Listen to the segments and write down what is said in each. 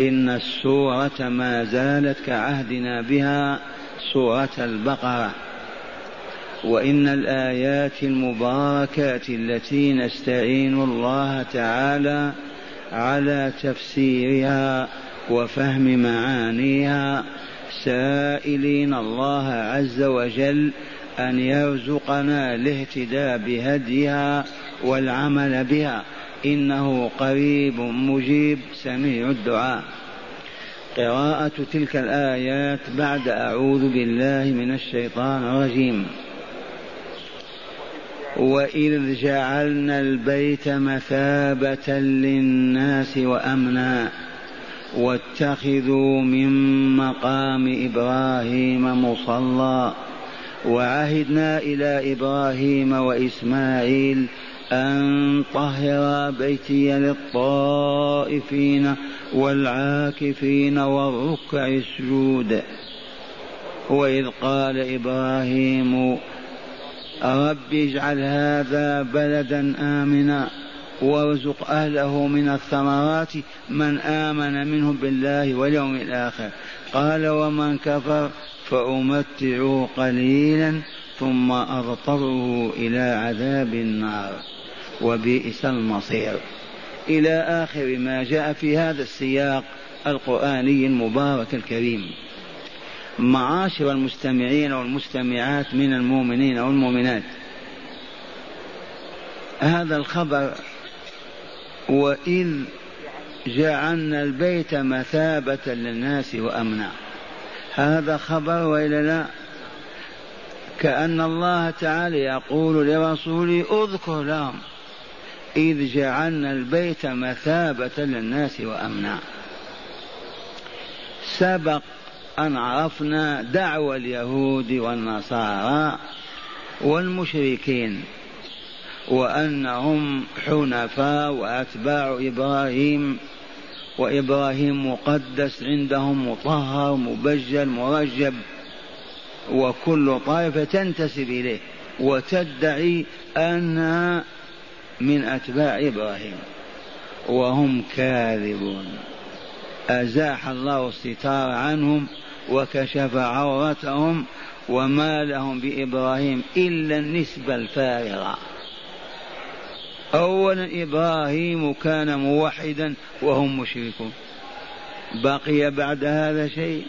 إن السورة ما زالت كعهدنا بها سورة البقرة. وإن الآيات المباركات التي نستعين الله تعالى على تفسيرها وفهم معانيها سائلين الله عز وجل أن يرزقنا الاهتداء بهديها والعمل بها. إنه قريب مجيب سميع الدعاء. قراءة تلك الآيات بعد أعوذ بالله من الشيطان الرجيم. وإذ جعلنا البيت مثابة للناس وأمنا واتخذوا من مقام إبراهيم مصلى وعهدنا إلى إبراهيم وإسماعيل أن طهر بيتي للطائفين والعاكفين والركع السجود. وإذ قال إبراهيم رب اجعل هذا بلدا آمنا وارزق أهله من الثمرات من آمن منهم بالله واليوم الآخر. قال ومن كفر فأمتعه قليلا ثم أضطره إلى عذاب النار. وبئس المصير. إلى آخر ما جاء في هذا السياق القرآني المبارك الكريم. معاشر المستمعين والمستمعات من المؤمنين والمؤمنات. هذا الخبر وإذ جعلنا البيت مثابة للناس وأمنا. هذا خبر وإلا لا؟ كأن الله تعالى يقول لرسوله اذكر لهم. إذ جعلنا البيت مثابة للناس وأمنا. سبق أن عرفنا دعوى اليهود والنصارى والمشركين وأنهم حنفاء وأتباع إبراهيم وإبراهيم مقدس عندهم مطهر مبجل مرجب وكل طائفة تنتسب إليه وتدعي أنها من أتباع إبراهيم وهم كاذبون. أزاح الله الستار عنهم وكشف عورتهم وما لهم بإبراهيم إلا النسبة الفارغة. أولا إبراهيم كان موحدا وهم مشركون. بقي بعد هذا شيء؟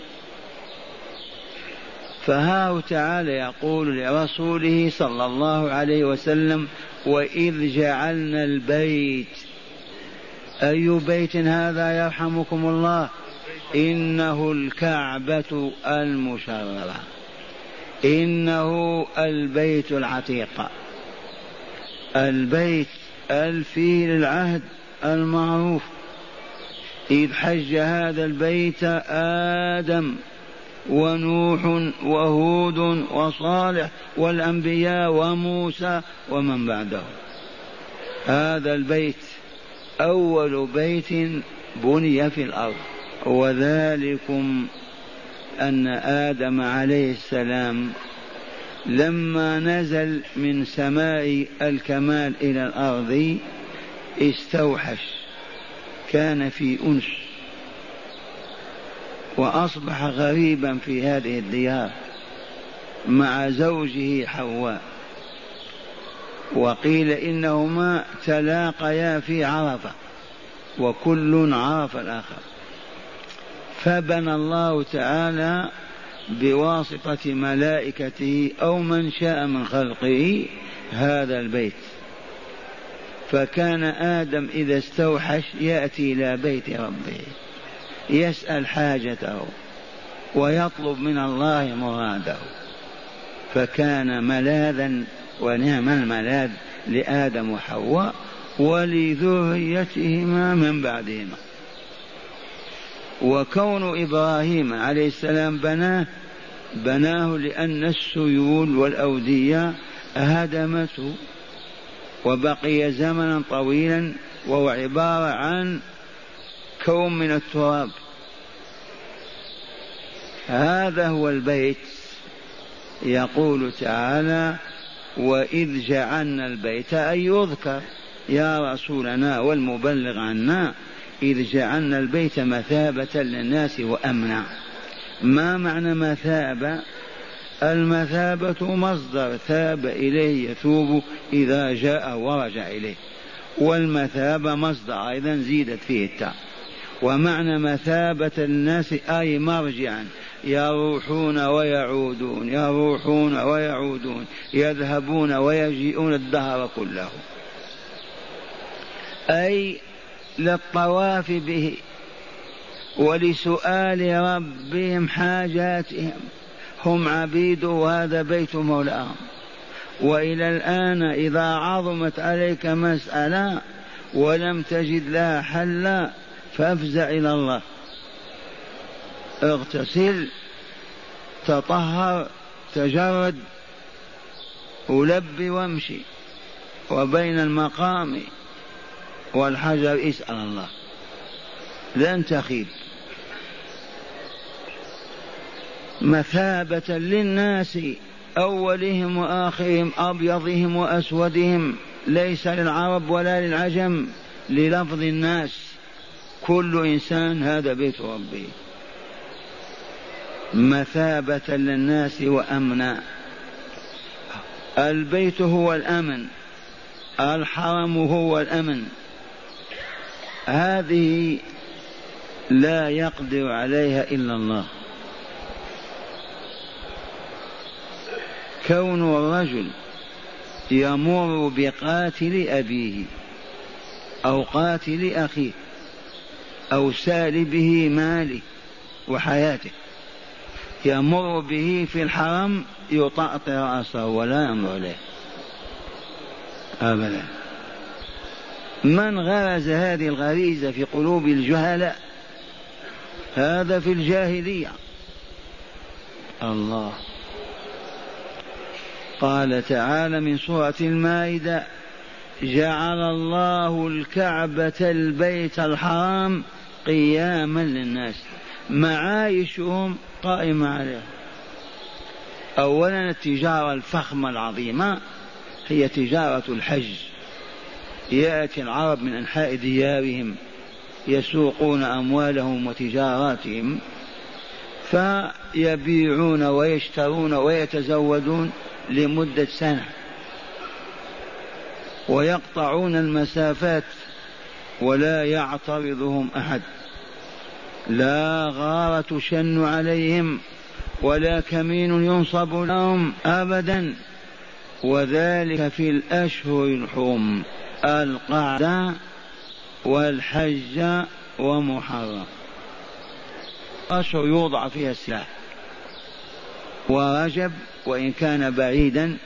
فها تعالى يقول لرسوله صلى الله عليه وسلم وإذ جعلنا البيت. أي بيت هذا يرحمكم الله؟ إنه الكعبة المشرفة. إنه البيت العتيق. البيت الفيل العهد المعروف. إذ حج هذا البيت آدم. ونوح وهود وصالح والأنبياء وموسى ومن بعده هذا البيت أول بيت بني في الأرض. وذلكم أن آدم عليه السلام لما نزل من سماء الكمال إلى الأرض استوحش كان في أنس. وأصبح غريبا في هذه الديار مع زوجه حواء وقيل إنهما تلاقيا في عرفة وكل عرف الآخر. فبنى الله تعالى بواسطة ملائكته أو من شاء من خلقه هذا البيت. فكان آدم إذا استوحش يأتي إلى بيت ربه. يسأل حاجته ويطلب من الله مراده. فكان ملاذا ونعم الملاذ لآدم وحواء ولذريتهما من بعدهما. وكون إبراهيم عليه السلام بناه بناه لأن السيول والأودية هدمته وبقي زمنا طويلا وهو عبارة عن كون من التراب. هذا هو البيت يقول تعالى وإذ جعلنا البيت أي يذكر. يا رسولنا والمبلغ عنا إذ جعلنا البيت مثابة للناس وأمنا. ما معنى مثابة؟ المثابة مصدر ثاب إليه يثوب إذا جاء ورجع إليه. والمثابة مصدر أيضا زيدت فيه التاء ومعنى مثابة الناس أي مرجعا يروحون ويعودون يروحون ويعودون يذهبون ويجيئون الدهر كله. أي للطواف به ولسؤال ربهم حاجاتهم. هم عبيد وهذا بيت مولاهم. وإلى الآن إذا عظمت عليك مسألة ولم تجد لها حلا فافزع إلى الله. اغتسل تطهر تجرد ولب وامشي. وبين المقام والحجر اسأل الله. لن تخيب. مثابة للناس أولهم وآخرهم أبيضهم وأسودهم ليس للعرب ولا للعجم للفظ الناس. كل إنسان هذا بيت ربه مثابة للناس وأمنا. البيت هو الأمن. الحرم هو الأمن. هذه لا يقدر عليها إلا الله. كون الرجل يمر بقاتل أبيه أو قاتل أخيه أو سالبه ماله وحياته. يمر به في الحرم يطأطئ رأسه ولا يمر إليه. أبدا. من غرز هذه الغريزة في قلوب الجهلاء؟ هذا في الجاهلية. الله. قال تعالى من سورة المائدة جعل الله الكعبة البيت الحرام قياما للناس. معايشهم قائمة عليه أولا التجارة الفخمة العظيمة هي تجارة الحج. يأتي العرب من أنحاء ديارهم يسوقون أموالهم وتجاراتهم فيبيعون ويشترون ويتزودون لمدة سنة. ويقطعون المسافات ولا يعترضهم أحد. لا غارة تشن عليهم ولا كمين ينصب لهم أبدا. وذلك في الأشهر الحرم القعدة والحج ومحرم. أشهر يوضع فيها السلاح. ورجب وإن كان بعيدا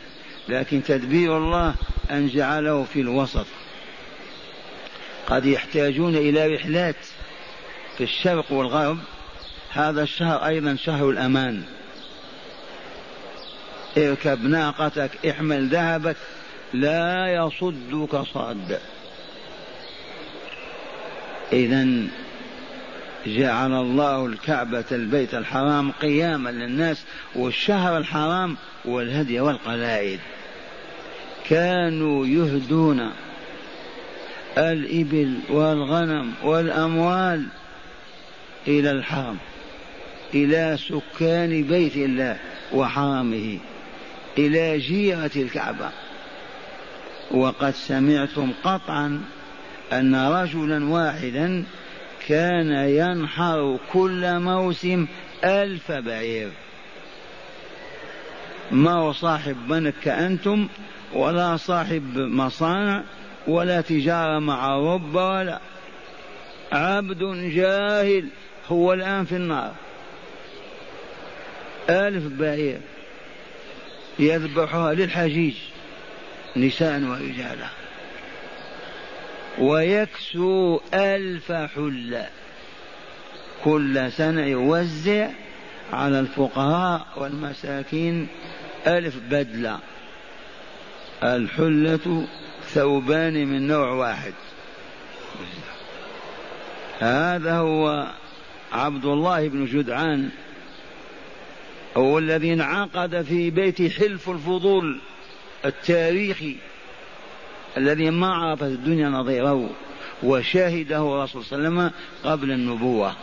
لكن تدبير الله أن جعله في الوسط. قد يحتاجون إلى رحلات في الشرق والغرب. هذا الشهر أيضا شهر الأمان. اركب ناقتك احمل ذهبك لا يصدك صاد. إذا جعل الله الكعبة البيت الحرام قياما للناس والشهر الحرام والهدي والقلائد. كانوا يهدون الإبل والغنم والأموال إلى الحرم إلى سكان بيت الله وحرمه إلى جيرة الكعبة. وقد سمعتم قطعا أن رجلا واحدا كان ينحر كل موسم ألف بعير. ما هو صاحب بنك كأنتم ولا صاحب مصانع ولا تجارة مع رب ولا. عبد جاهل هو الآن في النار. ألف بعير يذبحها للحجيج نساء ورجالا. ويكسو ألف حلة. كل سنة يوزع على الفقراء والمساكين ألف بدلة. الحلة ثوبان من نوع واحد. هذا هو عبد الله بن جدعان هو الذي انعقد في بيت حلف الفضول التاريخي الذي ما عرفت الدنيا نظيره وشهده الرسول صلى الله عليه وسلم قبل النبوة.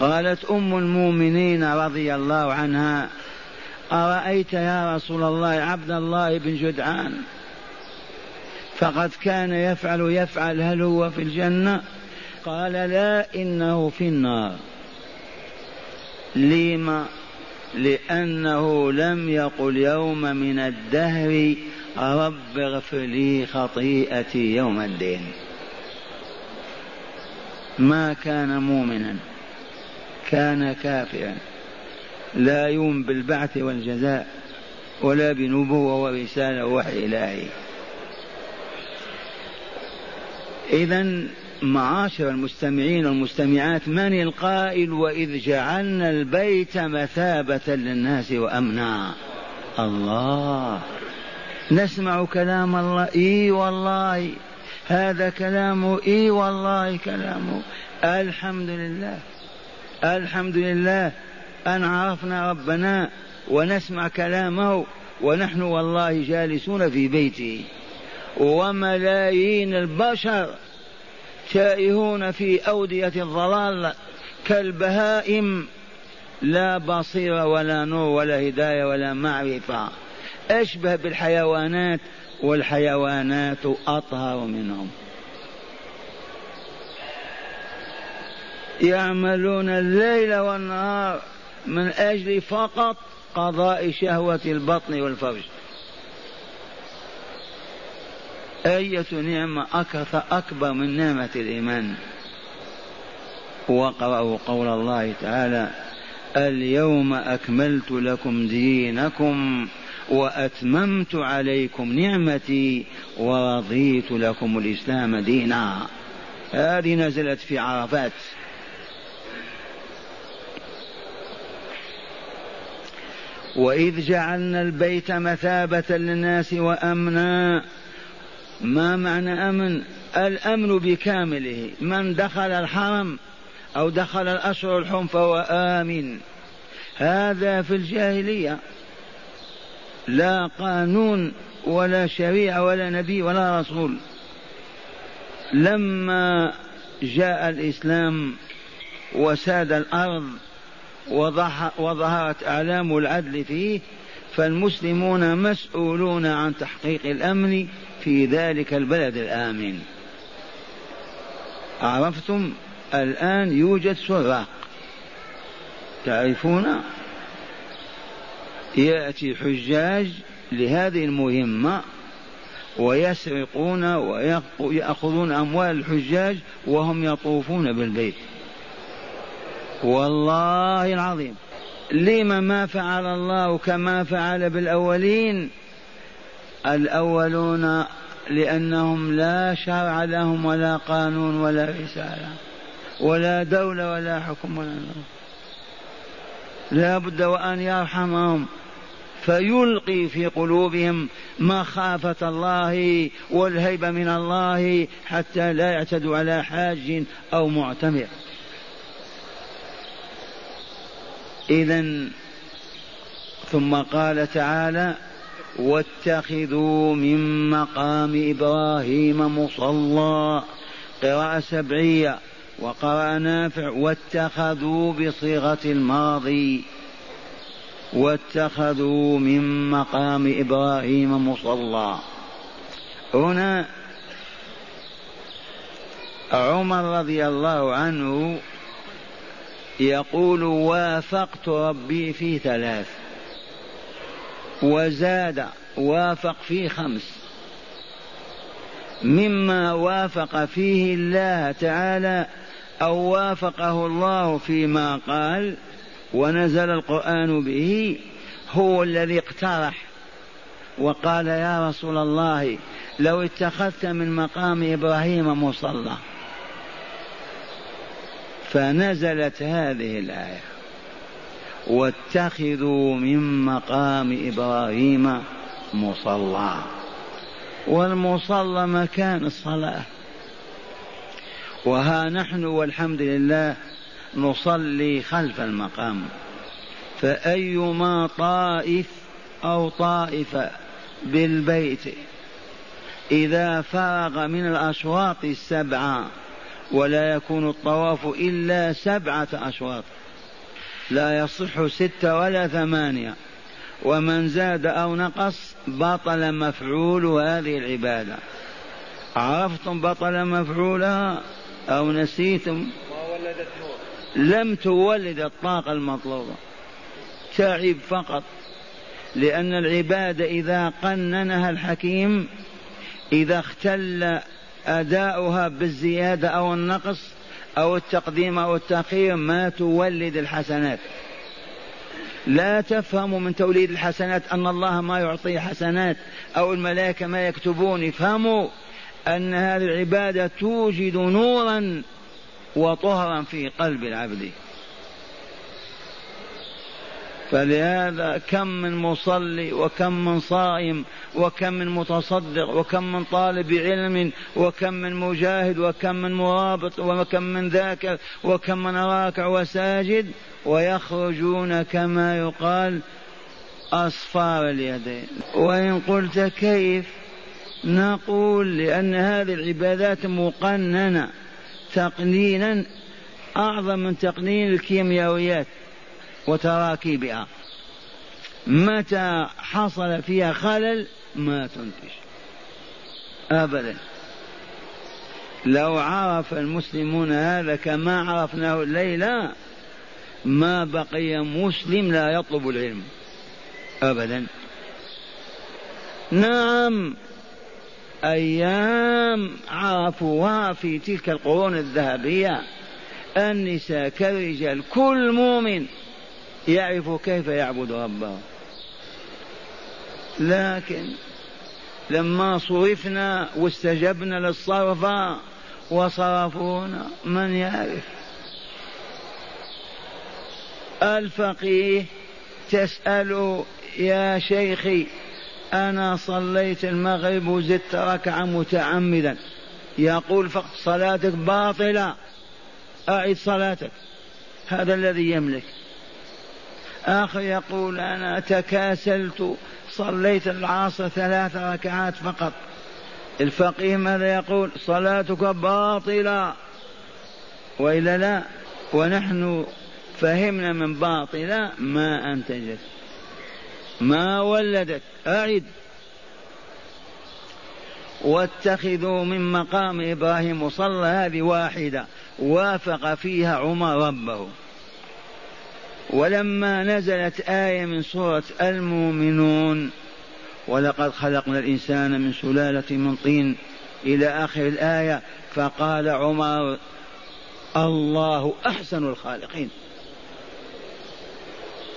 قالت أم المؤمنين رضي الله عنها أرأيت يا رسول الله عبد الله بن جدعان؟ فقد كان يفعل يفعل هل هو في الجنة؟ قال لا إنه في النار. لما لأنه لم يقل يوم من الدهر رب اغفر لي خطيئتي يوم الدين. ما كان مؤمنا كان كافرا. لا يؤمن بالبعث والجزاء ولا بنبوة ورسالة ووحي إلهي. إذا معاشر المستمعين والمستمعات من القائل وإذ جعلنا البيت مثابة للناس وأمنا؟ الله. نسمع كلام الله. إي والله. هذا كلامه إي والله كلامه الحمد لله. الحمد لله. أن عرفنا ربنا ونسمع كلامه ونحن والله جالسون في بيته. وملايين البشر تائهون في أودية الضلال كالبهائم. لا بصيرة ولا نور ولا هداية ولا معرفة. أشبه بالحيوانات والحيوانات أطهر منهم. يعملون الليل والنهار من أجل فقط قضاء شهوة البطن والفرج. أية نعمة أكثر أكبر من نعمة الإيمان. وقرأوا قول الله تعالى اليوم أكملت لكم دينكم وأتممت عليكم نعمتي ورضيت لكم الإسلام دينا. هذه نزلت في عرفات. وإذ جعلنا البيت مثابة للناس وأمنا. ما معنى أمن؟ الأمن بكامله. من دخل الحرم أو دخل الأشهر الحرم فهو آمن. هذا في الجاهلية. لا قانون ولا شريعة ولا نبي ولا رسول. لما جاء الإسلام وساد الأرض وظهرت أعلام العدل فيه فالمسلمون مسؤولون عن تحقيق الأمن في ذلك البلد الآمن. عرفتم؟ الآن يوجد سراق. تعرفون؟ يأتي حجاج لهذه المهمة ويسرقون ويأخذون أموال الحجاج وهم يطوفون بالبيت. والله العظيم. لم ما فعل الله كما فعل بالأولين الأولون لأنهم لا شرع لهم ولا قانون ولا رسالة ولا دولة ولا حكم ولا نظام. لا بد وأن يرحمهم فيلقي في قلوبهم مخافة الله والهيبة من الله حتى لا يعتدوا على حاج أو معتمر. إذا ثم قال تعالى واتخذوا من مقام إبراهيم مصلى قراءة سبعية وقرأ نافع واتخذوا بصيغة الماضي واتخذوا من مقام إبراهيم مصلى. هنا عمر رضي الله عنه يقول وافقت ربي في ثلاث وزاد وافق في خمس مما وافق فيه الله تعالى أو وافقه الله فيما قال ونزل القرآن به هو الذي اقترح وقال يا رسول الله لو اتخذت من مقام إبراهيم مصلى فنزلت هذه الآية. واتخذوا من مقام إبراهيم مصلى. والمصلى مكان الصلاة. وها نحن والحمد لله نصلي خلف المقام. فأيما طائف أو طائفة بالبيت إذا فرغ من الأشواط السبعة ولا يكون الطواف إلا سبعة أشواط. لا يصح ستة ولا ثمانية. ومن زاد أو نقص بطل مفعول هذه العبادة. عرفتم بطل مفعولها أو نسيتم؟ لم تولد الطاقة المطلوبة. تعب فقط. لأن العبادة إذا قننها الحكيم إذا اختل أداؤها بالزيادة أو النقص أو التقديم أو التأخير ما تولد الحسنات. لا تفهموا من توليد الحسنات أن الله ما يعطي حسنات أو الملائكة ما يكتبون. افهموا أن هذه العبادة توجد نورا وطهرا في قلب العبد. فلهذا كم من مصلي وكم من صائم وكم من متصدق وكم من طالب علم وكم من مجاهد وكم من مرابط وكم من ذاكر وكم من راكع وساجد ويخرجون كما يقال أصفار اليدين. وإن قلت كيف؟ نقول لأن هذه العبادات مقننة تقنينا أعظم من تقنين الكيميائيات. وتراكيبها. متى حصل فيها خلل؟ ما تنتج. أبدا. لو عرف المسلمون هذا كما عرفناه الليلة ما بقي مسلم لا يطلب العلم. أبدا. نعم. أيام عرفوها في تلك القرون الذهبية. النساء كالرجال كل مؤمن. يعرف كيف يعبد ربه. لكن لما صرفنا واستجبنا للصرف وصرفونا من يعرف؟ الفقيه تسأل يا شيخي أنا صليت المغرب وزدت ركعة متعمدا. يقول صلاتك باطلة أعد صلاتك. هذا الذي يملك. آخر يقول أنا تكاسلت صليت العصر ثلاث ركعات فقط. الفقيه ماذا يقول؟ صلاتك باطلة. وإلا لا ونحن فهمنا من باطلة ما أنتجت ما ولدت أعد. واتخذوا من مقام إبراهيم مصلى هذه واحدة وافق فيها عمر ربه. ولما نزلت آية من سورة المؤمنون ولقد خلقنا الإنسان من سلالة من طين إلى آخر الآية فقال عمر الله أحسن الخالقين.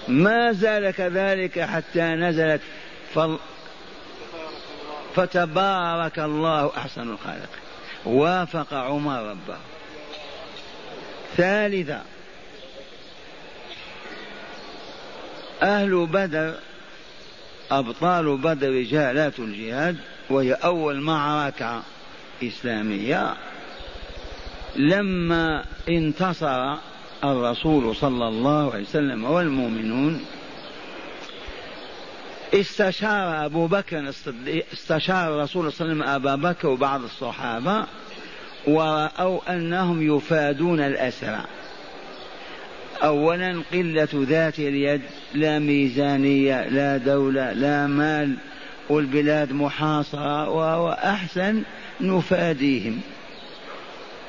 ما زال كذلك حتى نزلت فتبارك الله أحسن الخالق. وافق عمر ربه. ثالثا أهل بدر أبطال بدر رجالات الجهاد وهي أول معركة إسلامية. لما انتصر الرسول صلى الله عليه وسلم والمؤمنون استشار أبو بكر استشار الرسول صلى الله عليه وسلم أبا بكر وبعض الصحابة ورأوا أنهم يفادون الأسرى. أولا قلة ذات اليد لا ميزانية لا دولة لا مال والبلاد محاصرة وهو أحسن نفاديهم.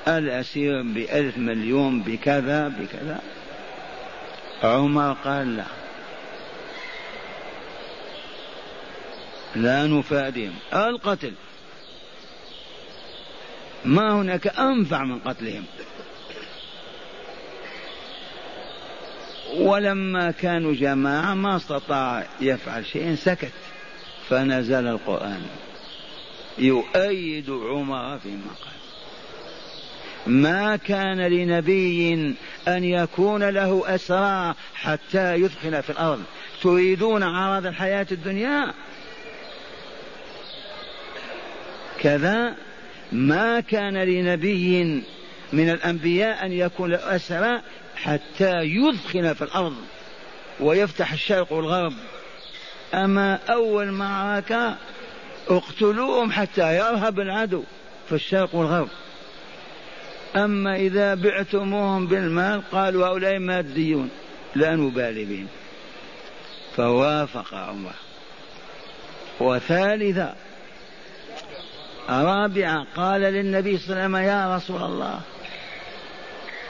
الأسير بألف مليون بكذا بكذا. عمر قال لا. لا نفاديهم. القتل. ما هناك أنفع من قتلهم. ولما كانوا جماعة ما استطاع يفعل شيء سكت. فنزل القرآن. يؤيد عمر فيما قال ما كان لنبي أن يكون له أسرى حتى يدخل في الأرض. تريدون عرض الحياة الدنيا؟ كذا. ما كان لنبي من الأنبياء أن يكون أسرى حتى يدخل في الأرض ويفتح الشرق والغرب. أما أول معركة اقتلوهم حتى يرهب العدو في الشرق والغرب. أما إذا بعتموهم بالمال قالوا هؤلاء ماديون لا نبالي بهم. فوافق عمر. وثالثا رابعا قال للنبي صلى الله عليه وسلم يا رسول الله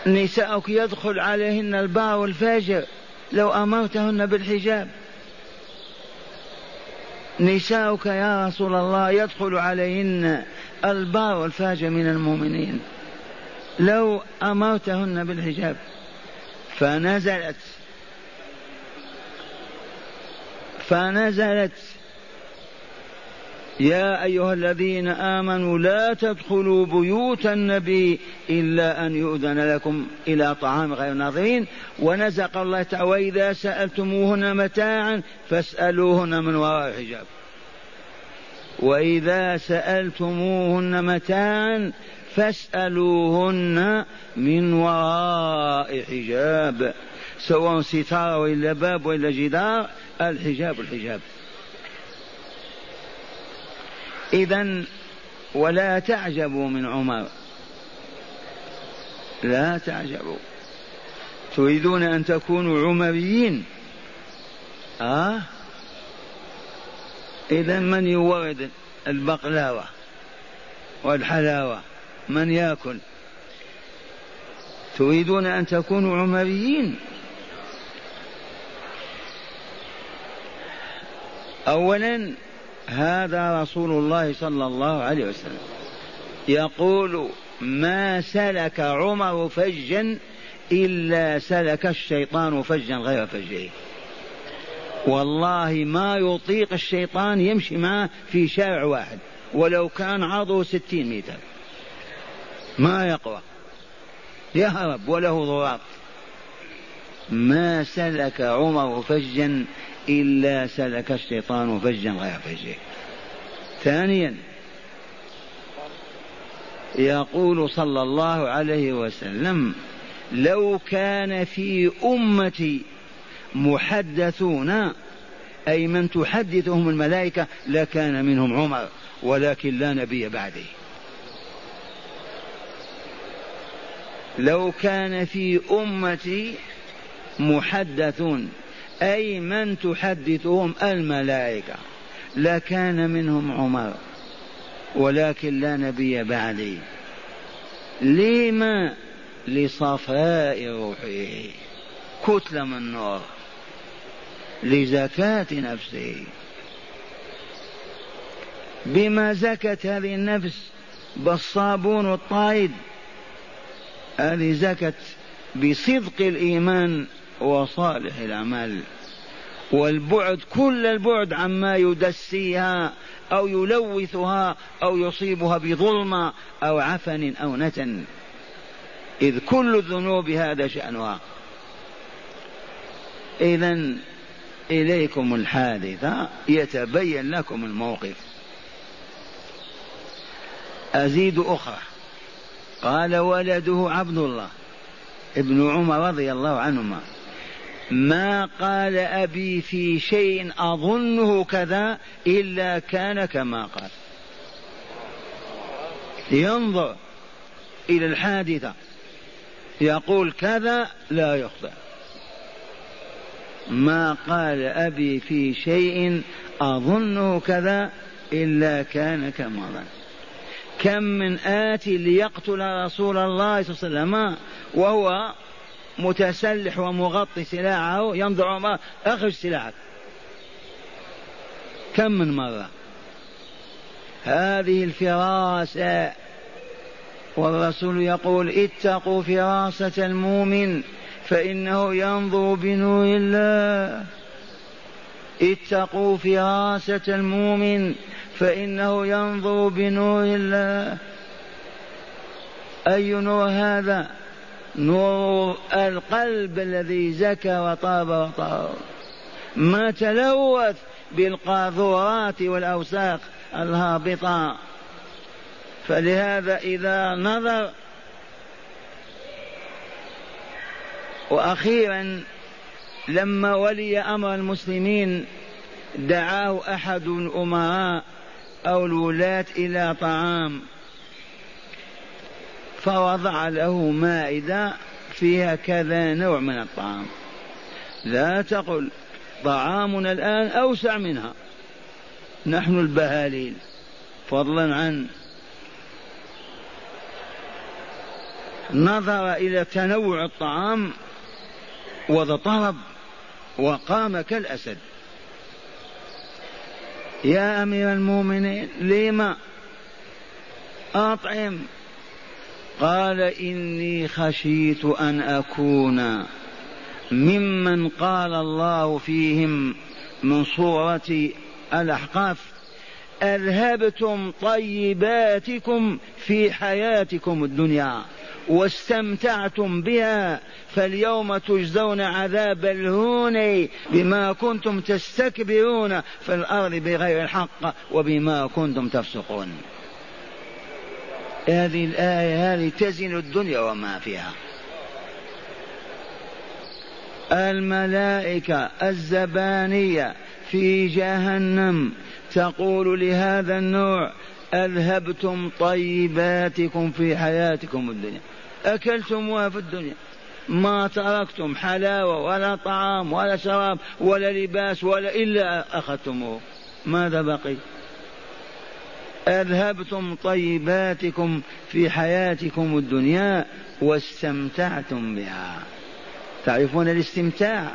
نساؤك يدخل عليهن البار والفاجر لو أمرتهن بالحجاب. نساؤك يا رسول الله يدخل عليهن البار والفاجر من المؤمنين لو أمرتهن بالحجاب. فنزلت. فنزلت. يا أيها الذين آمنوا لا تدخلوا بيوت النبي إلا أن يؤذن لكم إلى طعام غير ناظرين. ونزق الله تعالى وإذا سألتموهن متاعا فاسألوهن من وراء حجاب. وإذا سألتموهن متاعا فاسألوهن من وراء حجاب. سواء ستارة وإلا باب وإلا جدار الحجاب الحجاب. إذا ولا تعجبوا من عمر. لا تعجبوا. تريدون أن تكونوا عمريين؟ آه؟ إذا من يورد البقلاوة والحلاوة؟ من يأكل؟ تريدون أن تكونوا عمريين؟ أولا هذا رسول الله صلى الله عليه وسلم. يقول ما سلك عمر فجا إلا سلك الشيطان فجا غير فجه. والله ما يطيق الشيطان يمشي معه في شارع واحد ولو كان عرضه ستين متر. ما يقوى. يهرب وله ضراط ما سلك عمر فجا إلا سلك الشيطان فجا غير فجه. ثانيا يقول صلى الله عليه وسلم لو كان في أمتي محدثون أي من تحدثهم الملائكة لكان منهم عمر ولكن لا نبي بعده. لو كان في أمتي محدثون أي من تحدثهم الملائكة لكان منهم عمر ولكن لا نبي بعدي. لما؟ لصفاء روحه كتلة من نور لزكاة نفسه. بما زكت هذه النفس بالصابون الطايد هذه زكت بصدق الإيمان وصالح الأعمال. والبعد كل البعد عما يدسيها أو يلوثها أو يصيبها بظلمة أو عفن أو نتن. إذ كل الذنوب هذا شأنها. إذا إليكم الحادثة يتبين لكم الموقف. أزيد أخرى. قال ولده عبد الله ابن عمر رضي الله عنهما. ما قال أبي في شيء أظنه كذا إلا كان كما قال. ينظر إلى الحادثة. يقول كذا لا يخطئ. ما قال أبي في شيء أظنه كذا إلا كان كما ظن كم من آت ليقتل رسول الله صلى الله عليه وسلم وهو متسلح ومغطي سلاحه ينظر عمر اخرج سلاحك. كم من مرة؟ هذه الفراسة والرسول يقول اتقوا فراسة المؤمن فإنه ينظر بنور الله. اتقوا فراسة المؤمن فإنه ينظر بنور الله. أي نور هذا؟ نور القلب الذي زكى وطاب وطار ما تلوث بالقاذورات والأوساخ الهابطة. فلهذا إذا نظر وأخيرا لما ولي أمر المسلمين دعاه أحد الأمراء أو الولاة إلى طعام. فوضع له مائدة فيها كذا نوع من الطعام. لا تقل طعامنا الآن أوسع منها. نحن البهاليل. فضلا عن نظر إلى تنوع الطعام وضطرب وقام كالأسد. يا أمير المؤمنين لما أطعم قال إني خشيت أن أكون ممن قال الله فيهم من صورة الأحقاف أذهبتم طيباتكم في حياتكم الدنيا واستمتعتم بها فاليوم تجزون عذاب الهون بما كنتم تستكبرون في الأرض بغير الحق وبما كنتم تفسقون. هذه الآية هذه تزن الدنيا وما فيها. الملائكة الزبانية في جهنم تقول لهذا النوع أذهبتم طيباتكم في حياتكم الدنيا. أكلتموها في الدنيا. ما تركتم حلاوة ولا طعام ولا شراب ولا لباس ولا إلا أخذتموه. ماذا بقي؟ أذهبتم طيباتكم في حياتكم الدنيا واستمتعتم بها. تعرفون الاستمتاع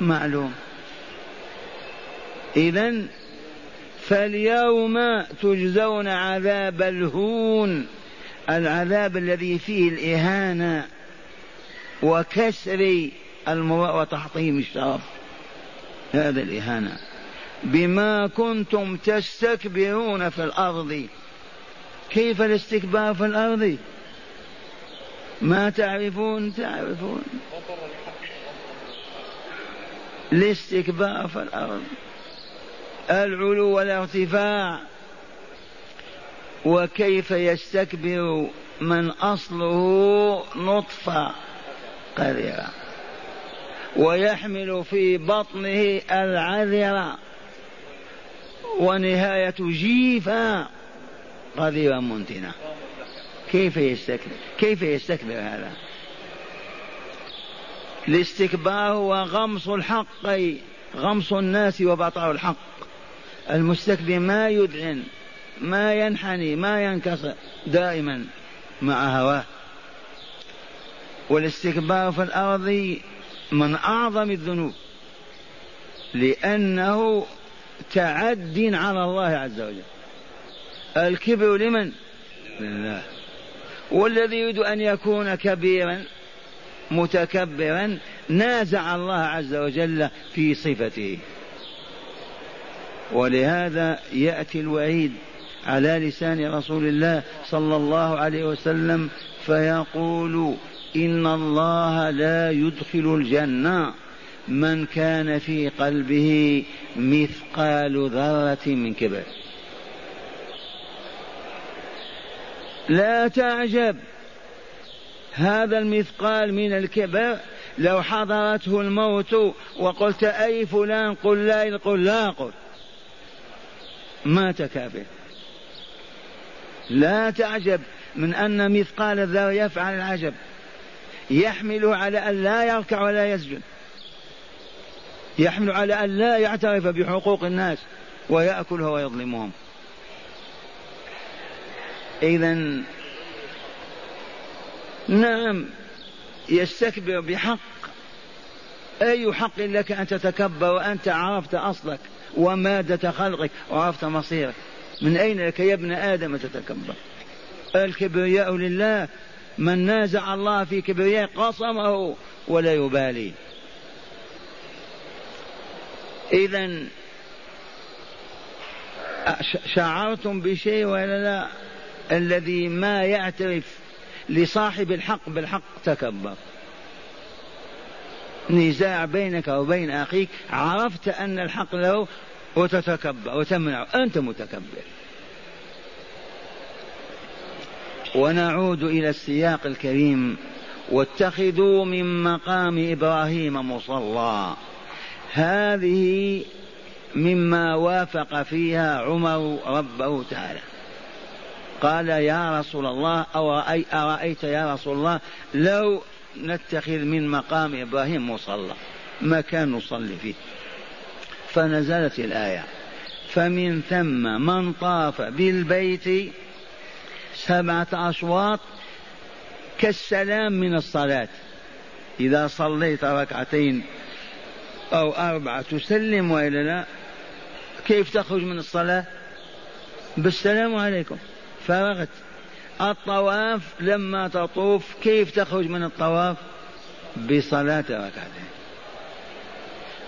معلوم. إذا فاليوم تجزون عذاب الهون العذاب الذي فيه الإهانة وكسر وتحطيم الشرف. هذا الإهانة. بما كنتم تستكبرون في الأرض. كيف الاستكبار في الأرض؟ ما تعرفون؟ تعرفون. الاستكبار في الأرض. العلو والارتفاع. وكيف يستكبر من أصله نطفة قذرة ويحمل في بطنه العذرة. ونهاية جيفة قذرة منتنة كيف يستكبر؟ كيف يستكبر هذا؟ الاستكبار هو غمص الحق غمص الناس وبطر الحق. المستكبر ما يدعن ما ينحني ما ينكسر دائما مع هواه. والاستكبار في الأرض من أعظم الذنوب لأنه تعد على الله عز وجل. الكبر لمن؟ لله. والذي يريد أن يكون كبيرا متكبرا نازع الله عز وجل في صفته. ولهذا يأتي الوعيد على لسان رسول الله صلى الله عليه وسلم فيقول إن الله لا يدخل الجنة. من كان في قلبه مثقال ذرة من كبر. لا تعجب. هذا المثقال من الكبر لو حضرته الموت وقلت أي فلان قل لا قل لا قل مات كافر. لا تعجب من أن مثقال الذرة يفعل العجب. يحمل على أن لا يركع ولا يسجد. يحمل على أن لا يعترف بحقوق الناس ويأكلها ويظلمهم. إذا نعم يستكبر بحق. أي حق لك أن تتكبر وأنت عرفت أصلك ومادة خلقك وعرفت مصيرك؟ من أين لك يا ابن آدم تتكبر؟ الكبرياء لله من نازع الله في كبرياء قصمه ولا يبالي. إذا شعرتم بشيء ولا لا؟ الذي ما يعترف لصاحب الحق بالحق تكبر. نزاع بينك وبين أخيك عرفت أن الحق له وتتكبر وتمنع أنت متكبر. ونعود إلى السياق الكريم. واتخذوا من مقام إبراهيم مصلى. هذه مما وافق فيها عمر ربه تعالى. قال يا رسول الله أو رأي أرأيت يا رسول الله لو نتخذ من مقام إبراهيم مصلى مكان نصلي فيه. فنزلت الآية. فمن ثم من طاف بالبيت سبعة أشواط كالسلام من الصلاة. إذا صليت ركعتين أو أربعة تسلم وإلا لا؟ كيف تخرج من الصلاة؟ بالسلام عليكم. فرغت. الطواف لما تطوف كيف تخرج من الطواف؟ بصلاة ركعتين.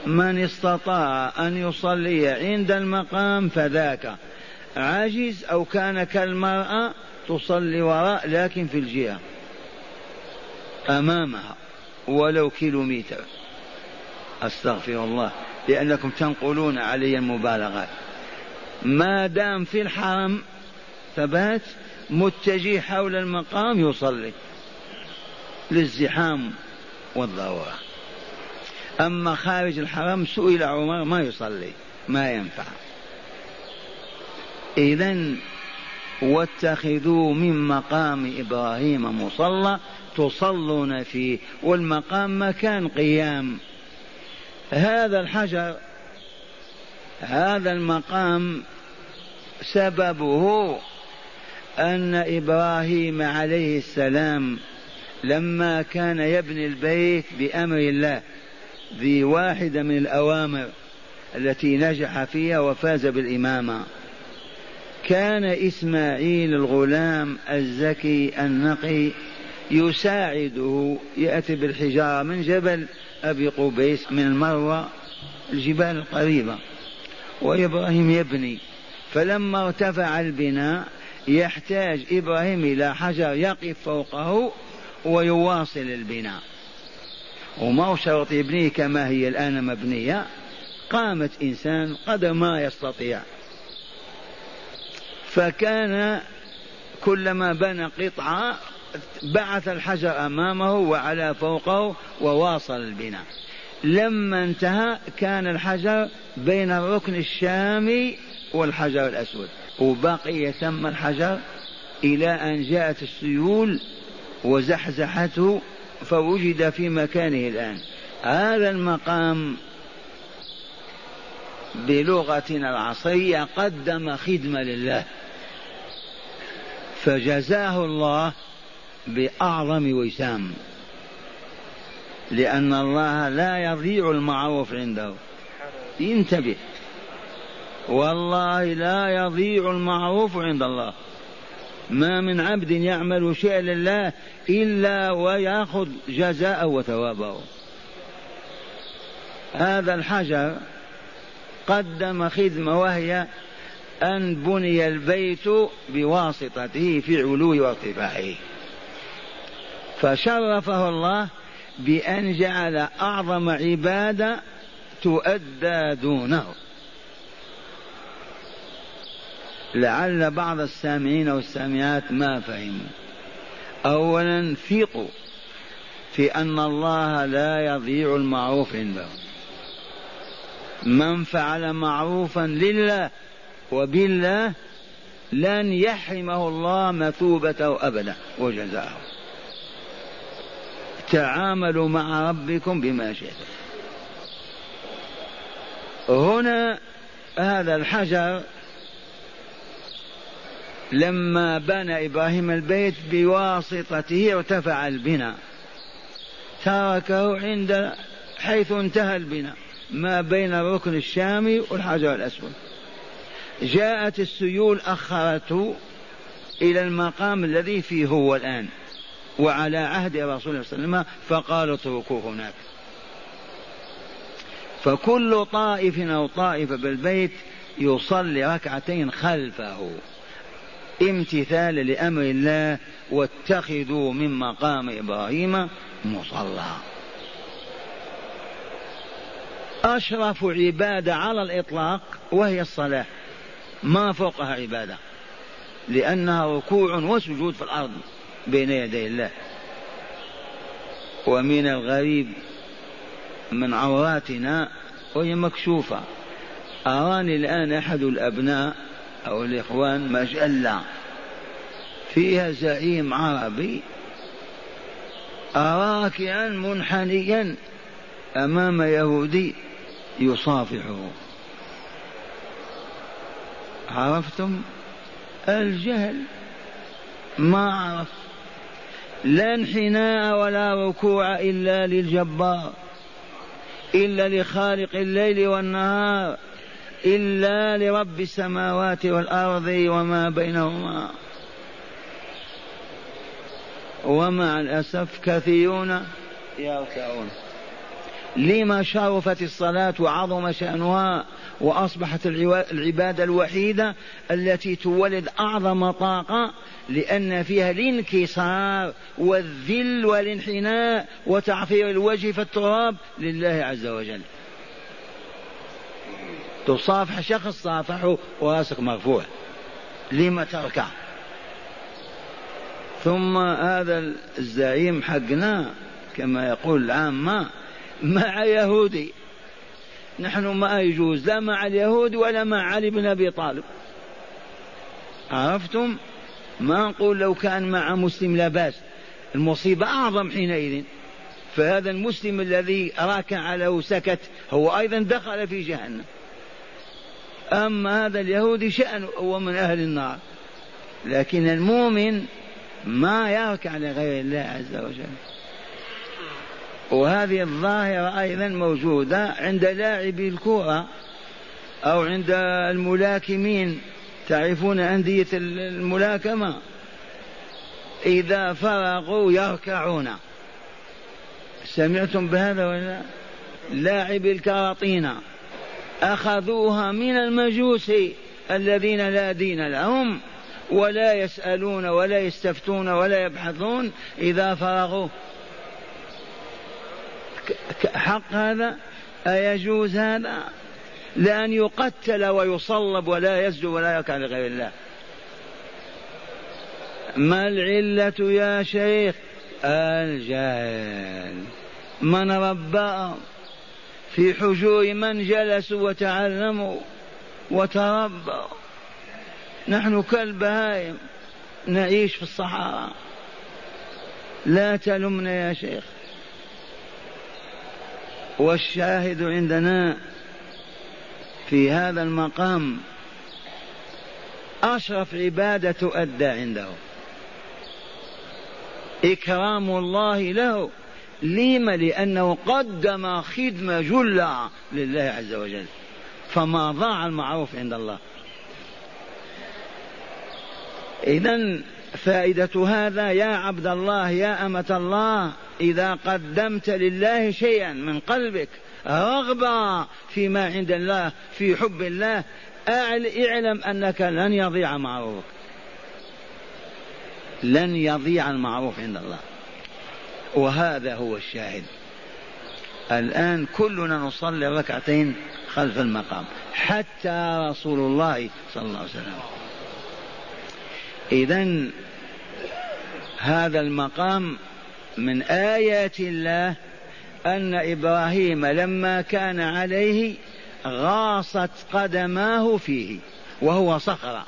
من استطاع أن يصلي عند المقام فذاك. عاجز أو كان كالمرأة تصلي وراء لكن في الجهة. أمامها. ولو كيلومتر. أستغفر الله لأنكم تنقلون علي المبالغات. ما دام في الحرم ثبات متجه حول المقام يصلي. للزحام والضرورة. أما خارج الحرم سئل عمر ما يصلي ما ينفع. إذا واتخذوا من مقام إبراهيم مصلى تصلون فيه والمقام مكان قيام. هذا الحجر هذا المقام سببه أن إبراهيم عليه السلام لما كان يبني البيت بأمر الله ذي واحدة من الأوامر التي نجح فيها وفاز بالإمامة. كان إسماعيل الغلام الزكي النقي يساعده يأتي بالحجارة من جبل أبي قبيس من المروة الجبال القريبة وإبراهيم يبني. فلما ارتفع البناء يحتاج إبراهيم إلى حجر يقف فوقه ويواصل البناء. وما شرط يبنيه كما هي الآن مبنية؟ قامت إنسان قدر ما يستطيع. فكان كلما بنى قطعة بعث الحجر أمامه وعلى فوقه وواصل البناء. لما انتهى كان الحجر بين الركن الشامي والحجر الأسود وبقي ثم الحجر إلى أن جاءت السيول وزحزحته فوجد في مكانه الآن. هذا المقام بلغتنا العصرية قدم خدمة لله. فجزاه الله بأعظم وسام لأن الله لا يضيع المعروف عنده. انتبه. والله لا يضيع المعروف عند الله. ما من عبد يعمل شيئا لله إلا ويأخذ جزاءه وثوابه. هذا الحجر قدم خدمة وهي أن بني البيت بواسطته في علو وارتفاعه. فشرفه الله بأن جعل أعظم عبادة تؤدى دونه. لعل بعض السامعين والسامعات ما فهموا. اولا ثقوا في أن الله لا يضيع المعروف عنده من فعل معروفا لله وبالله لن يحرمه الله مثوبته ابدا وجزاءه تعاملوا مع ربكم بما شئتم. هنا هذا الحجر لما بنى إبراهيم البيت بواسطته ارتفع البناء. تركه عند حيث انتهى البناء. ما بين الركن الشامي والحجر الأسود. جاءت السيول أخرته إلى المقام الذي فيه هو الآن. وعلى عهد رسول الله صلى الله عليه وسلم فقالوا اتركوه هناك. فكل طائف أو طائفة بالبيت يصلي ركعتين خلفه. امتثالا لأمر الله واتخذوا من مقام إبراهيم مصلى. أشرف عبادة على الإطلاق وهي الصلاة. ما فوقها عبادة. لأنها ركوع وسجود في الأرض. بين يدي الله. ومن الغريب من عوراتنا وهي مكشوفة. أراني الآن أحد الأبناء أو الإخوان مجلة فيها زعيم عربي. راكعا منحنيا أمام يهودي يصافحه. عرفتم؟ الجهل ما عرف لا انحناء ولا ركوع إلا للجبار إلا لخالق الليل والنهار إلا لرب السماوات والأرض وما بينهما. ومع الأسف كثيرون يركعون لما شرفت الصلاة وعظم شأنها وأصبحت العبادة الوحيدة التي تولد أعظم طاقة لأن فيها الانكسار والذل والانحناء وتعفير الوجه في التراب لله عز وجل. تصافح شخص صافحه وراسك مرفوع. لما تركع ثم هذا الزعيم حقنا كما يقول العامة مع يهودي. نحن ما يجوز لا مع اليهود ولا مع علي بن أبي طالب. عرفتم؟ ما نقول لو كان مع مسلم لا بأس. المصيبة أعظم حينئذ. فهذا المسلم الذي راكع له سكت هو أيضا دخل في جهنم. أما هذا اليهودي شانه هو من أهل النار. لكن المؤمن ما يركع لغير الله عز وجل. وهذه الظاهرة أيضا موجودة عند لاعبي الكرة أو عند الملاكمين. تعرفون أندية الملاكمة؟ إذا فرغوا يركعون. سمعتم بهذا ولا لاعب الكراطين أخذوها من المجوس الذين لا دين لهم ولا يسألون ولا يستفتون ولا يبحثون إذا فرغوا. حق هذا؟ أيجوز هذا؟ لأن يقتل ويصلب ولا يسجد ولا يركع لغير الله. ما العلة يا شيخ؟ الجهل. من ربى في حجور من جلسوا وتعلموا وتربوا. نحن كالبهائم. نعيش في الصحراء. لا تلمنا يا شيخ. والشاهد عندنا في هذا المقام أشرف عبادة تؤدى عنده. إكرام الله له. لما لأنه قدم خدمة جلة لله عز وجل. فما ضاع المعروف عند الله. إذا فائدة هذا يا عبد الله يا أمة الله إذا قدمت لله شيئا من قلبك رغبة فيما عند الله في حب الله اعلم أنك لن يضيع معروفك. لن يضيع المعروف عند الله. وهذا هو الشاهد. الآن كلنا نصلي ركعتين خلف المقام حتى رسول الله صلى الله عليه وسلم. إذا هذا المقام من آيات الله أن إبراهيم لما كان عليه غاصت قدماه فيه وهو صخرة.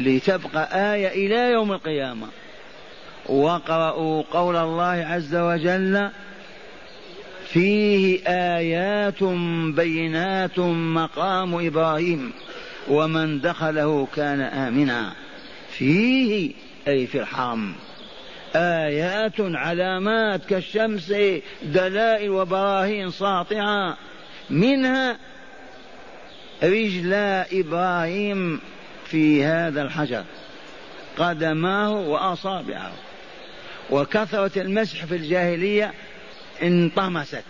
لتبقى آية إلى يوم القيامة. واقرأوا قول الله عز وجل فيه آيات بينات مقام إبراهيم ومن دخله كان آمنا. فيه أي في الحرم. آيات علامات كالشمس دلائل وبراهين ساطعة. منها رجلا إبراهيم في هذا الحجر قدماه وأصابعه وكثرة المسح في الجاهلية انطمست.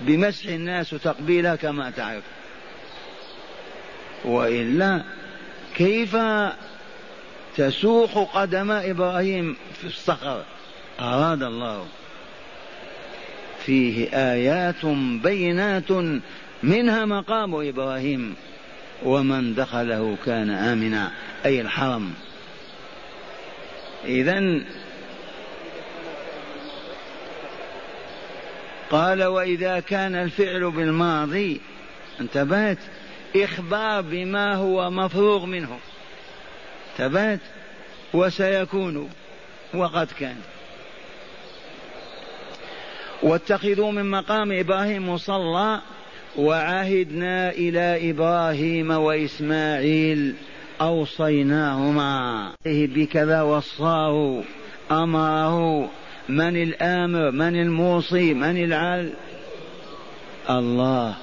بمسح الناس تقبيلها كما تعرف. وإلا كيف تسوق قدم إبراهيم في الصخر. أراد الله. فيه آيات بينات منها مقام إبراهيم. ومن دخله كان آمنا. أي الحرم. اذا قال وإذا كان الفعل بالماضي. انتبهت. إخبار بما هو مفروغ منه. انتبهت وسيكون وقد كان. واتخذوا من مقام إبراهيم مصلى وعهدنا إلى إبراهيم وإسماعيل أوصيناهما. بكذا وصاه أمره من الآمر من الموصي من العال الله.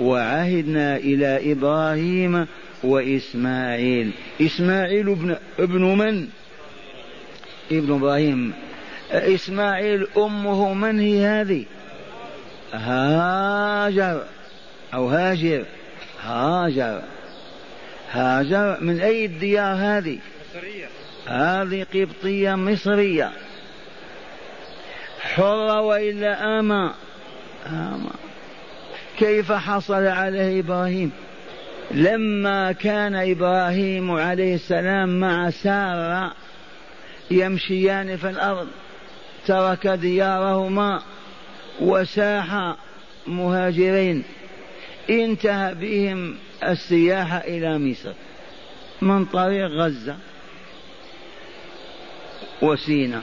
وعهدنا إلى إبراهيم وإسماعيل. إسماعيل ابن ابن من؟ ابن إبراهيم. إسماعيل أمه من هي هذه؟ هاجر. أو هاجر. هاجر. هاجر من أي الديار هذه؟ مصرية هذه قبطية مصرية. حرة وإلا أما أما كيف حصل عليه إبراهيم؟ لما كان إبراهيم عليه السلام مع سارة يمشيان في الأرض ترك ديارهما وساح مهاجرين. انتهى بهم السياحة إلى مصر من طريق غزة وسينا.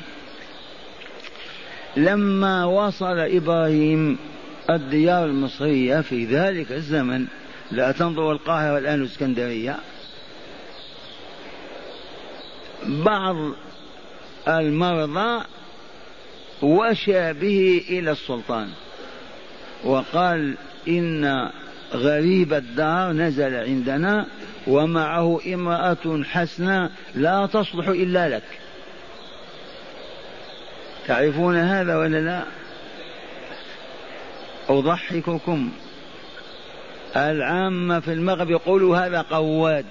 لما وصل إبراهيم الديار المصرية في ذلك الزمن لا تنظر القاهرة الآن الإسكندرية. بعض المرضى وشى به إلى السلطان وقال إن غريب الدار نزل عندنا ومعه امرأة حسنة لا تصلح إلا لك. تعرفون هذا ولا لا؟ أضحككم. العامة في المغرب يقولوا هذا قواد.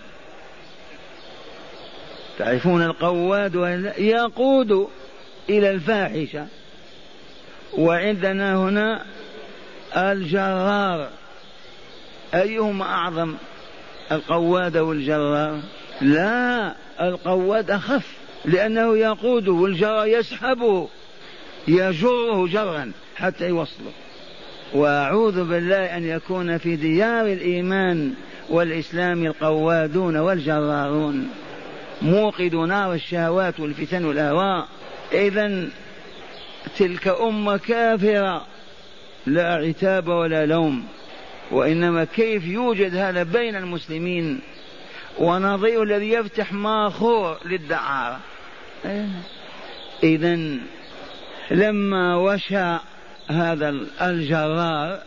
تعرفون القواد يقود إلى الفاحشة. وعندنا هنا الجرار. أيهما أعظم القواد والجرار؟ لا القواد أخف لأنه يقوده والجرار يسحبه يجره جرا حتى يوصله. وأعوذ بالله أن يكون في ديار الإيمان والإسلام القوادون والجرارون. موقد نار الشهوات والفتن والاهواء اذا تلك أمة كافرة. لا عتاب ولا لوم. وإنما كيف يوجد هذا بين المسلمين؟ ونظير الذي يفتح ماخور للدعارة. اذا لما وشى هذا الجرار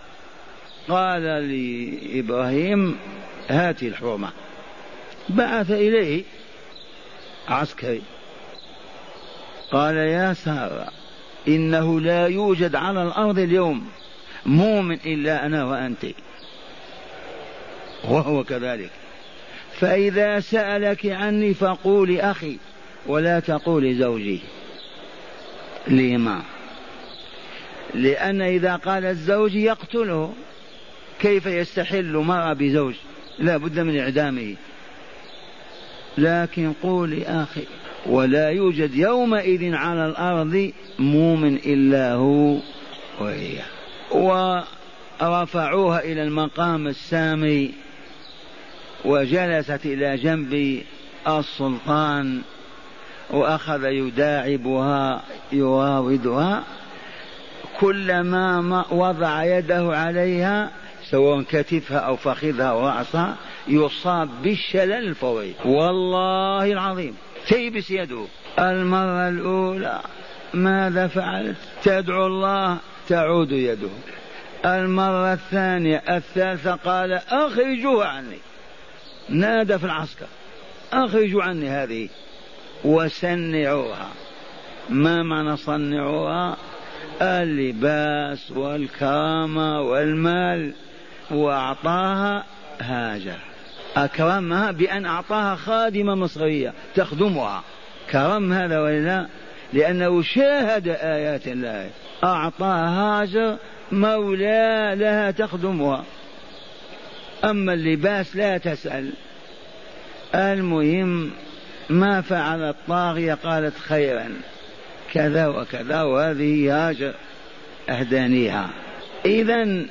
قال لإبراهيم هات الحرمة بعث إليه عسكري. قال يا سارة إنه لا يوجد على الأرض اليوم مؤمن إلا أنا وأنت. وهو كذلك. فإذا سألك عني فقولي أخي ولا تقولي زوجي. لما لأن إذا قال الزوج يقتله كيف يستحل مرأة بزوج؟ لا بد من إعدامه. لكن قولي أخي ولا يوجد يومئذ على الأرض مؤمن إلا هو وهي. ورفعوها إلى المقام السامي وجلست إلى جنب السلطان وأخذ يداعبها يراودها كلما وضع يده عليها سواء كتفها أو فخذها أو رأسها يصاب بالشلل الفوري. والله العظيم. تيبس يده. المرة الأولى ماذا فعلت؟ تدعو الله تعود يده. المرة الثانية الثالثة قال أخرجوها عني. نادى في العسكر. أخرجوا عني هذه. وسنعوها. ما معنى صنعوها؟ اللباس والكرامة والمال وأعطاها هاجر. أكرمها بأن أعطاها خادمة مصرية تخدمها. كرم هذا ولا لأنه شاهد آيات الله. أعطاها هاجر مولى لها تخدمها. أما اللباس لا تسأل. المهم ما فعل الطاغية قالت خيرا. كذا وكذا وهذه هاجر أهدانيها. إذا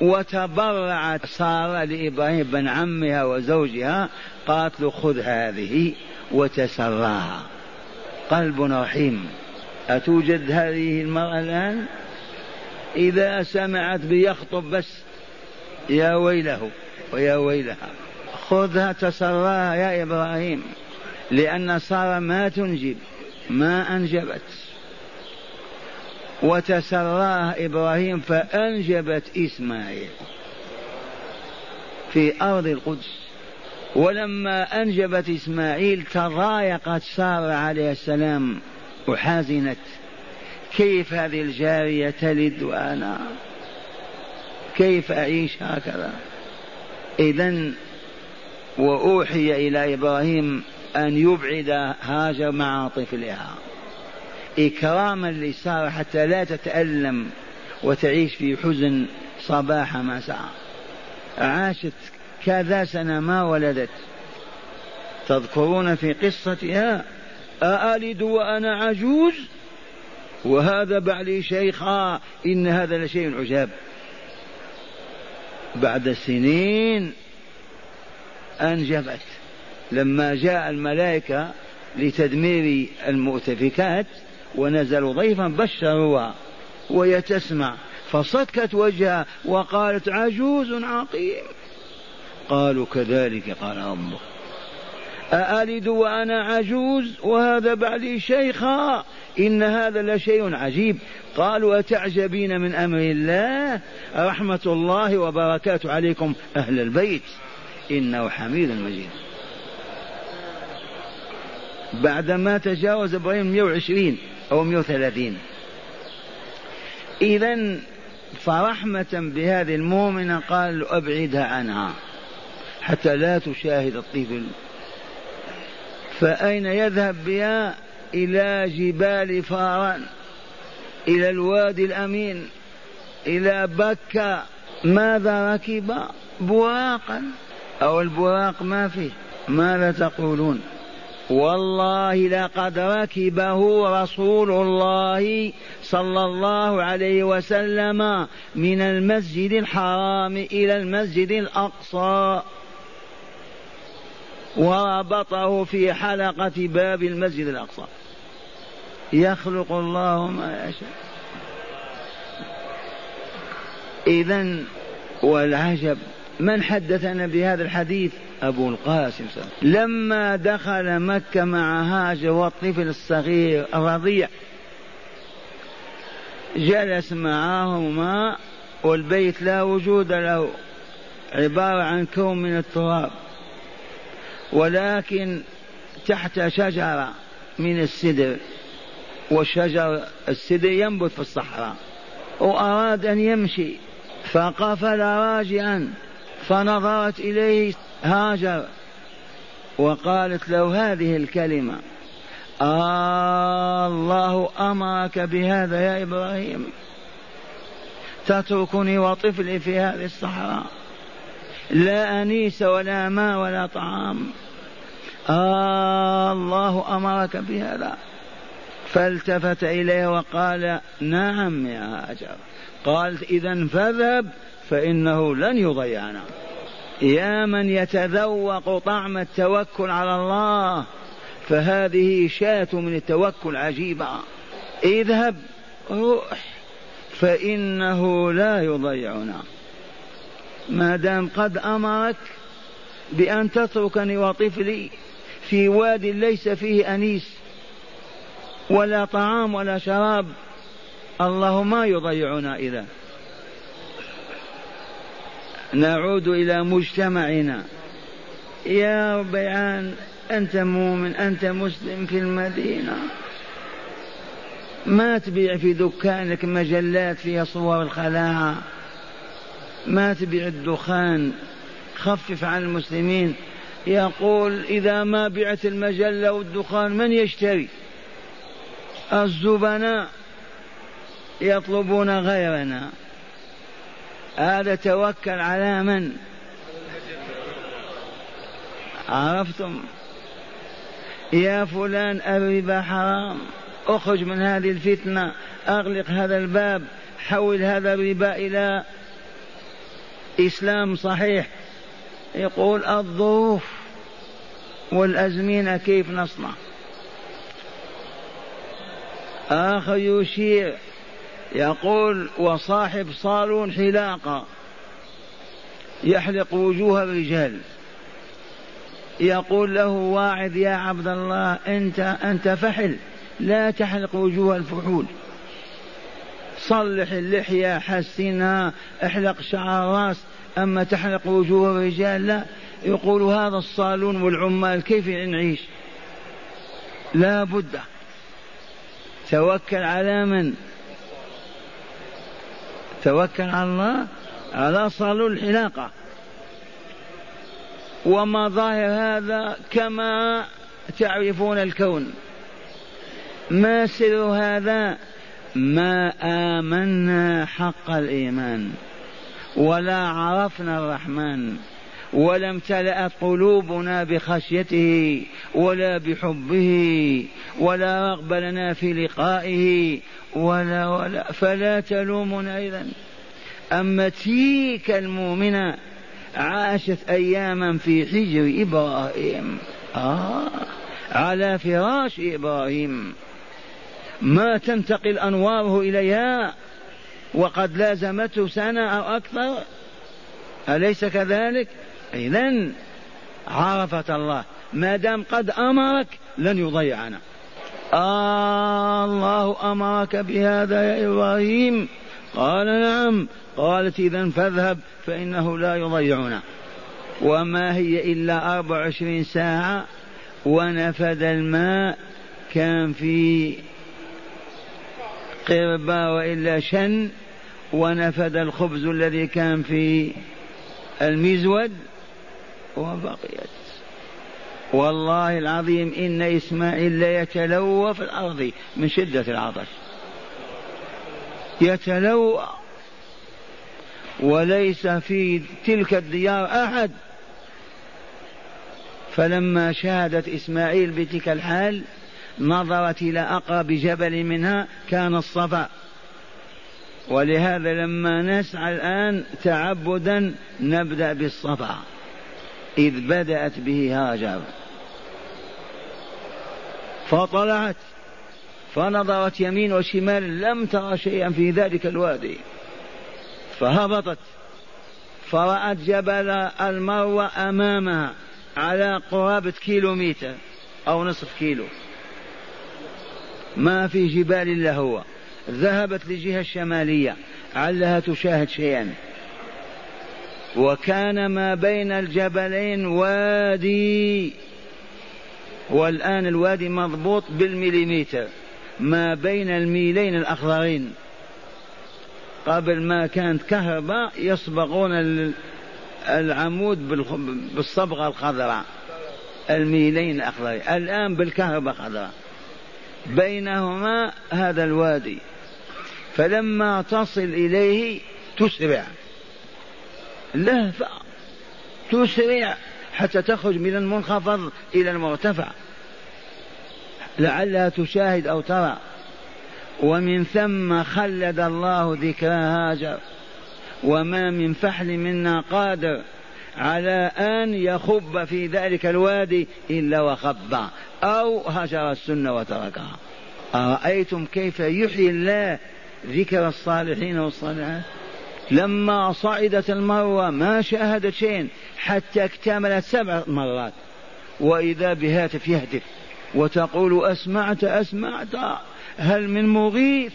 وتبرعت سارة لإبراهيم بن عمها وزوجها قالت له خذ هذه وتسراها. قلب رحيم. أتوجد هذه المرأة الآن؟ إذا سمعت بيخطب بس. يا ويله ويا ويلها. خذها تسراها يا إبراهيم لأن سارة ما تنجب ما أنجبت. وتسراها إبراهيم فأنجبت إسماعيل في أرض القدس. ولما أنجبت إسماعيل تضايقت سارة عليه السلام وحزنت. كيف هذه الجارية تلد وأنا؟ كيف أعيش هكذا؟ إذا وأوحي إلى إبراهيم أن يبعد هاجر مع طفلها. إكراما لسارة حتى لا تتألم وتعيش في حزن صباح مساء عاشت كذا سنة ما ولدت. تذكرون في قصتها أألد وأنا عجوز؟ وهذا بعلي شيخا إن هذا لشيء عجاب. بعد سنين أنجبت. لما جاء الملائكة لتدمير المؤتفكات ونزلوا ضيفا بشروها وهي تسمع. فصكت وجهها وقالت عجوز عقيم. قالوا كذلك قال ربك أألد وأنا عجوز؟ وهذا بعدي شيخا. إن هذا لشيء عجيب. قالوا أتعجبين من أمر الله؟ رحمة الله وبركاته عليكم أهل البيت. إنه حميد مجيد. بعدما تجاوز إبراهيم 120 أو 130 إذا فرحمة بهذه المؤمنة قال أبعدها عنها حتى لا تشاهد الطفل. فأين يذهب بها؟ إلى جبال فاران إلى الوادي الأمين إلى بكة. ماذا ركب؟ براقا أو البراق ما فيه؟ ماذا تقولون؟ والله لقد ركبه رسول الله صلى الله عليه وسلم من المسجد الحرام إلى المسجد الأقصى. وربطه في حلقة باب المسجد الأقصى. يخلق الله ما يشاء. اذا والعجب من حدثنا بهذا الحديث؟ أبو القاسم لما دخل مكة مع هاجر والطفل الصغير الرضيع جلس معهما والبيت لا وجود له عبارة عن كوم من التراب ولكن تحت شجرة من السدر والشجر السدر ينبت في الصحراء وأراد أن يمشي فقفل راجعا. فنظرت إليه هاجر وقالت له هذه الكلمة. آه الله أمرك بهذا يا إبراهيم. تتركني وطفلي في هذه الصحراء. لا أنيس ولا ماء ولا طعام. آه الله أمرك بهذا. فالتفت إليه وقال نعم يا هاجر قالت إذا فاذهب فإنه لن يضيعنا. يا من يتذوق طعم التوكل على الله فهذه شاة من التوكل عجيبة. اذهب روح فإنه لا يضيعنا. ما دام قد أمرك بأن تتركني وطفلي في واد ليس فيه أنيس ولا طعام ولا شراب. الله ما يضيعنا إذا. نعود إلى مجتمعنا. يا ربيعان أنت مؤمن أنت مسلم في المدينة. ما تبيع في دكانك مجلات فيها صور الخلاعة ما تبيع الدخان. خفف عن المسلمين. يقول إذا ما بعت المجلة والدخان من يشتري؟ الزبناء يطلبون غيرنا. هذا توكل على من؟ عرفتم؟ يا فلان الربا حرام. اخرج من هذه الفتنة أغلق هذا الباب حول هذا الربا إلى إسلام صحيح. يقول الظروف والأزمنة كيف نصنع؟ آخر يشير يقول وصاحب صالون حلاقة يحلق وجوه الرجال. يقول له واعظ يا عبد الله أنت أنت فحل لا تحلق وجوه الفحول. صلح اللحية حسنها احلق شعر الراس أما تحلق وجوه الرجال لا. يقول هذا الصالون والعمال كيف نعيش لا بد توكل على من؟ توكل على الله؟ على صالون الحلاقة. ومظاهر هذا كما تعرفون الكون. ما سر هذا؟ ما آمنا حق الإيمان. ولا عرفنا الرحمن. ولا امتلأت قلوبنا بخشيته ولا بحبه ولا رغب لنا في لقائه ولا ولا. فلا تلومنا إذا أما تلك المؤمنة عاشت أياما في حجر إبراهيم. آه على فراش إبراهيم. ما تنتقل أنواره إليها وقد لازمته سنة أو أكثر؟ أليس كذلك؟ إذا عرفت الله ما دام قد أمرك لن يضيعنا. آه الله أمرك بهذا يا إبراهيم؟ قال نعم. قالت إذا فاذهب فإنه لا يضيعنا. وما هي إلا أربع وعشرين ساعة ونفد الماء كان في قربة وإلا شن ونفد الخبز الذي كان في المزود. وبقيت. والله العظيم إن إسماعيل ليتلوى في الأرض من شدة العطش. يتلوى. وليس في تلك الديار أحد. فلما شاهدت إسماعيل بتلك الحال نظرت إلى أقرب جبل منها كان الصفا. ولهذا لما نسعى الآن تعبدا نبدأ بالصفا. إذ بدأت به هاجر فطلعت فنظرت يمين وشمال لم ترى شيئا في ذلك الوادي. فهبطت فرأت جبل المروة أمامها على قرابة كيلومتر أو نصف كيلو. ما في جبال إلا هو. ذهبت للجهة الشمالية. علها تشاهد شيئا. وكان ما بين الجبلين وادي والآن الوادي مضبوط بالمليمتر. ما بين الميلين الأخضرين. قبل ما كانت كهرباء يصبغون العمود بالصبغة الخضراء. الميلين الأخضرين. الآن بالكهرباء خضراء بينهما هذا الوادي. فلما تصل إليه تسرع. لهفة تسرع حتى تخرج من المنخفض إلى المرتفع. لعلها تشاهد أو ترى. ومن ثم خلد الله ذكرى هاجر. وما من فحل منا قادر على أن يخب في ذلك الوادي إلا وخب أو هجر السنة وتركها. أرأيتم كيف يحيي الله ذكر الصالحين والصالحات؟ لما صعدت المروة ما شاهدت شيء حتى اكتملت سبع مرات. وإذا بهاتف يهتف وتقول أسمعت أسمعت هل من مغيث؟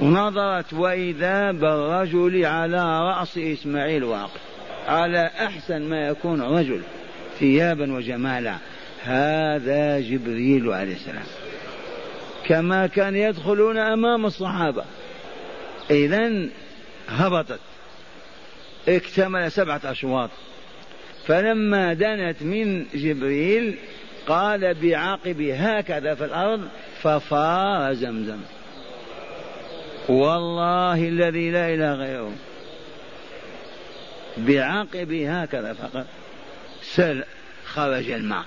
نظرت وإذا بالرجل على رأس إسماعيل واقف. على أحسن ما يكون رجل ثيابا وجمالا. هذا جبريل عليه السلام. كما كان يدخلون أمام الصحابة. إذا هبطت. اكتمل سبعة أشواط. فلما دنت من جبريل قال بعقب هكذا في الأرض ففار زمزم. والله الذي لا إله غيره. بعقب هكذا فقط. سل خرج الماء.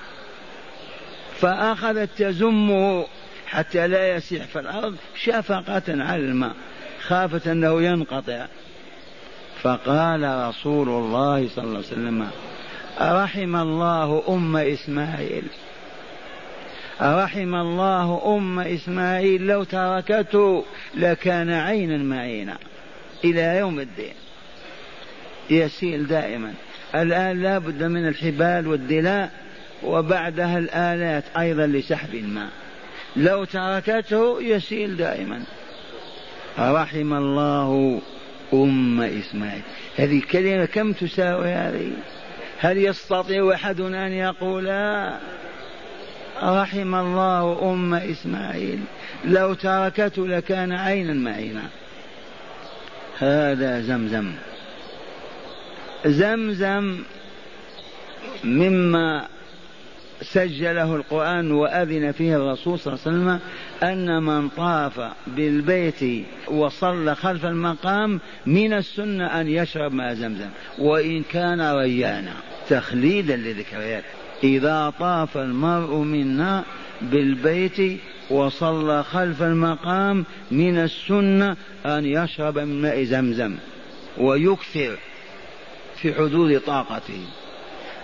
فأخذت تزمه حتى لا يسيح في الأرض شفقة على الماء. خافت أنه ينقطع. فقال رسول الله صلى الله عليه وسلم رحم الله أم إسماعيل. رحم الله أم إسماعيل لو تركته لكان عينا معينا إلى يوم الدين. يسيل دائما. الآن لا بد من الحبال والدلاء وبعدها الآلات أيضا لسحب الماء. لو تركته يسيل دائما. رحم الله أم إسماعيل. هذه الكلمة كم تساوي هذه؟ هل يستطيع أحد أن يقول رحم الله أم إسماعيل. لو تركته لكان عينا معينا. هذا زمزم. زمزم مما سجله القرآن وأذن فيه الرسول صلى الله عليه وسلم أن من طاف بالبيت وصلى خلف المقام من السنة أن يشرب ماء زمزم وإن كان ريانا. تخليدا لذكريات إذا طاف المرء منا بالبيت وصلى خلف المقام من السنة أن يشرب من ماء زمزم ويكثر في حدود طاقته.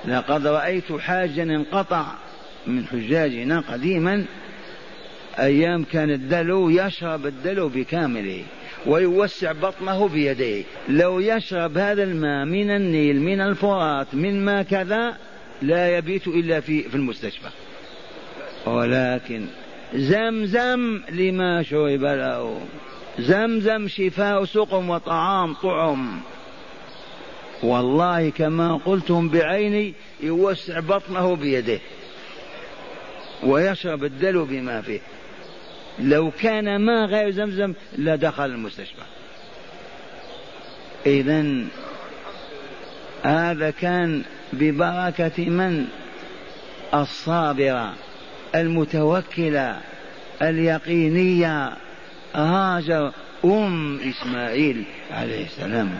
لقد رأيت حاجا انقطع من حجاجنا قديما أيام كان الدلو يشرب الدلو بكامله ويوسع بطنه بيديه. لو يشرب هذا الماء من النيل من الفرات من ما كذا لا يبيت إلا في في المستشفى. ولكن زمزم لما شرب له. زمزم شفاء سقم وطعام طعم. والله كما قلتم بعيني يوسع بطنه بيده ويشرب الدلو بما فيه. لو كان ما غير زمزم لدخل المستشفى. إذا هذا كان ببركة من؟ الصابرة المتوكلة اليقينية هاجر أم إسماعيل عليه السلام.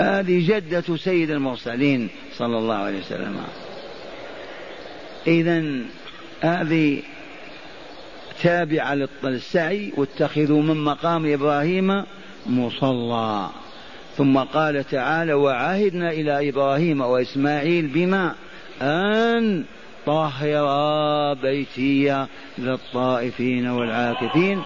هذه جدة سيد المرسلين صلى الله عليه وسلم. إذا هذه تابعة للسعي واتخذوا من مقام إبراهيم مصلى. ثم قال تعالى وعهدنا إلى إبراهيم وإسماعيل بما أن طهر بيتي للطائفين والعاكفين.